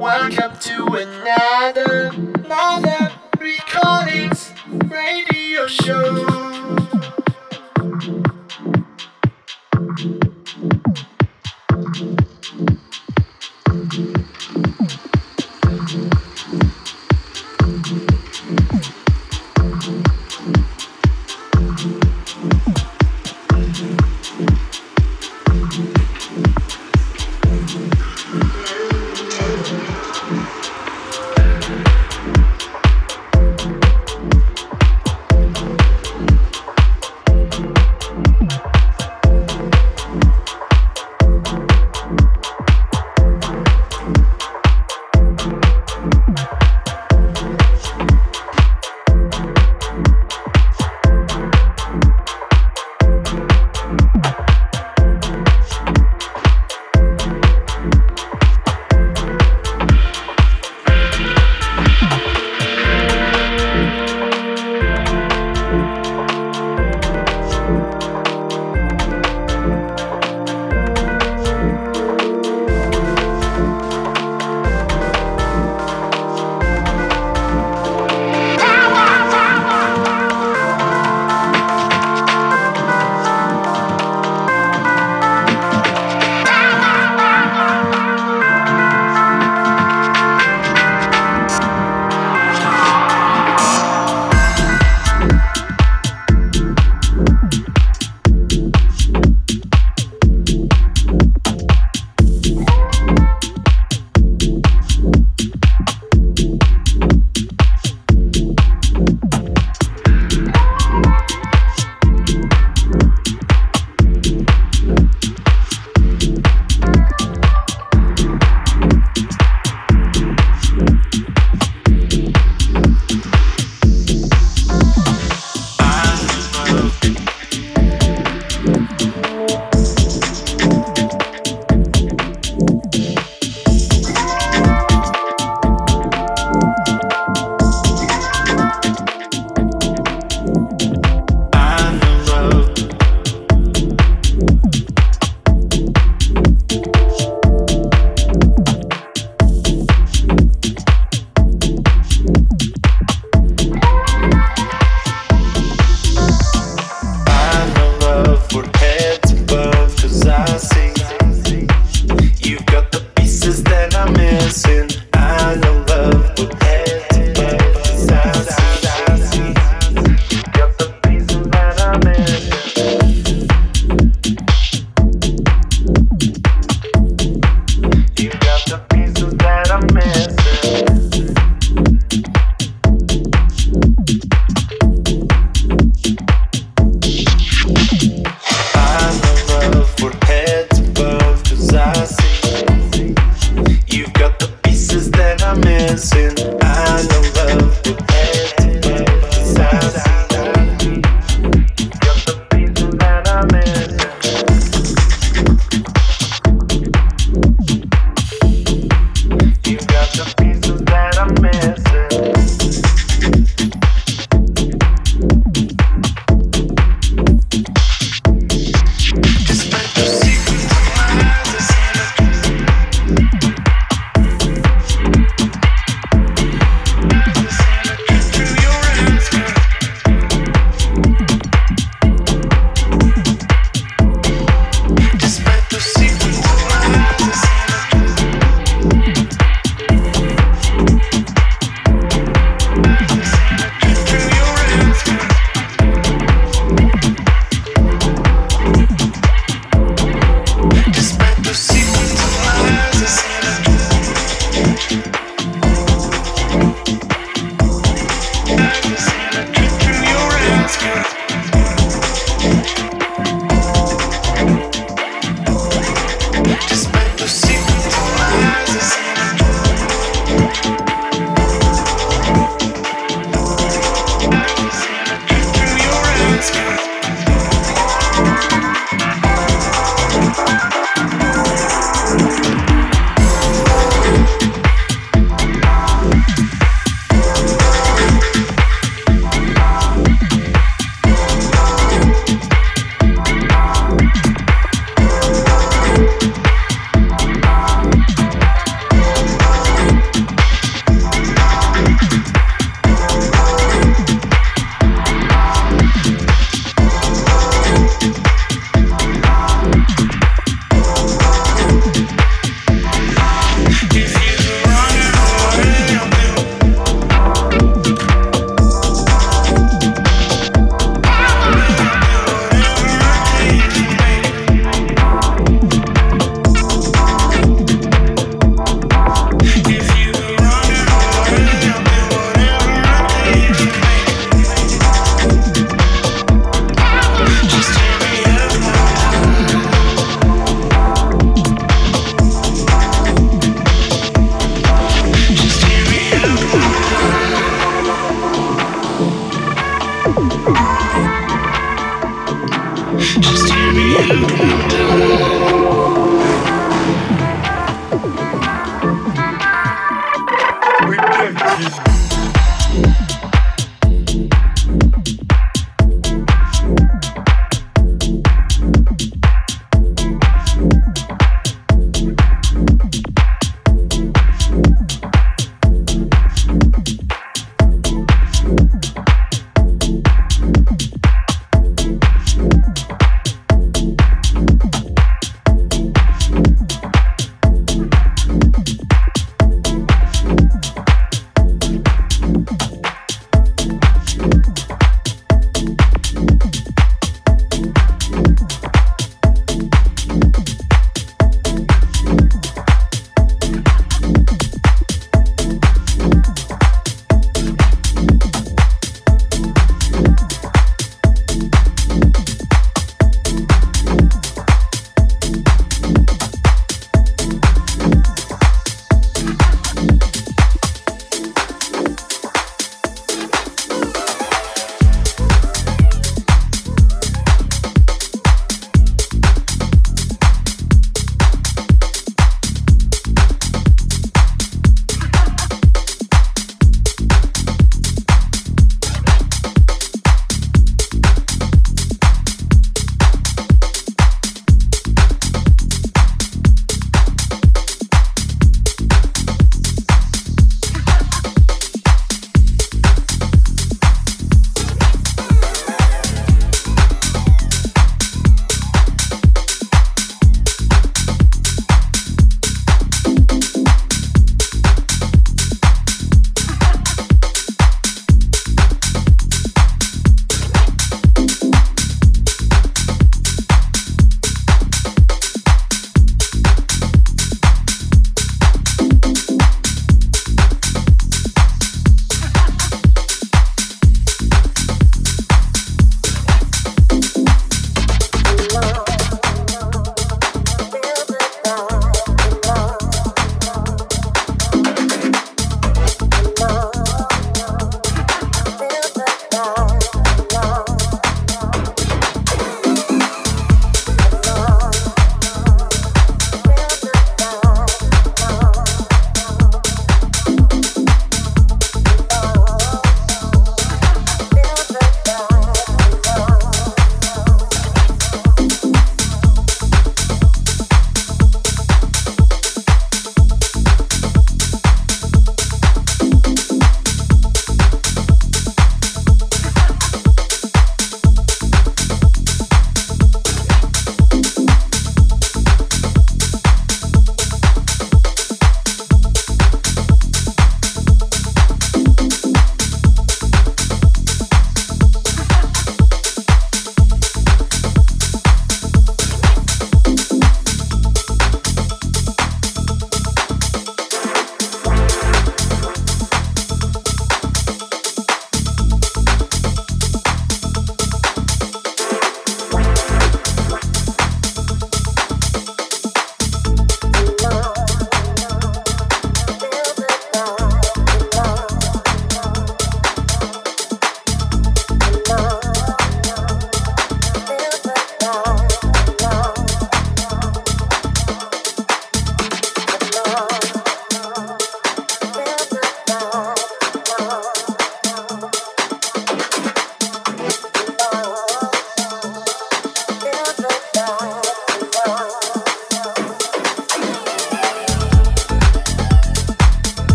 Welcome to another, another recordings radio show.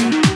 I gotta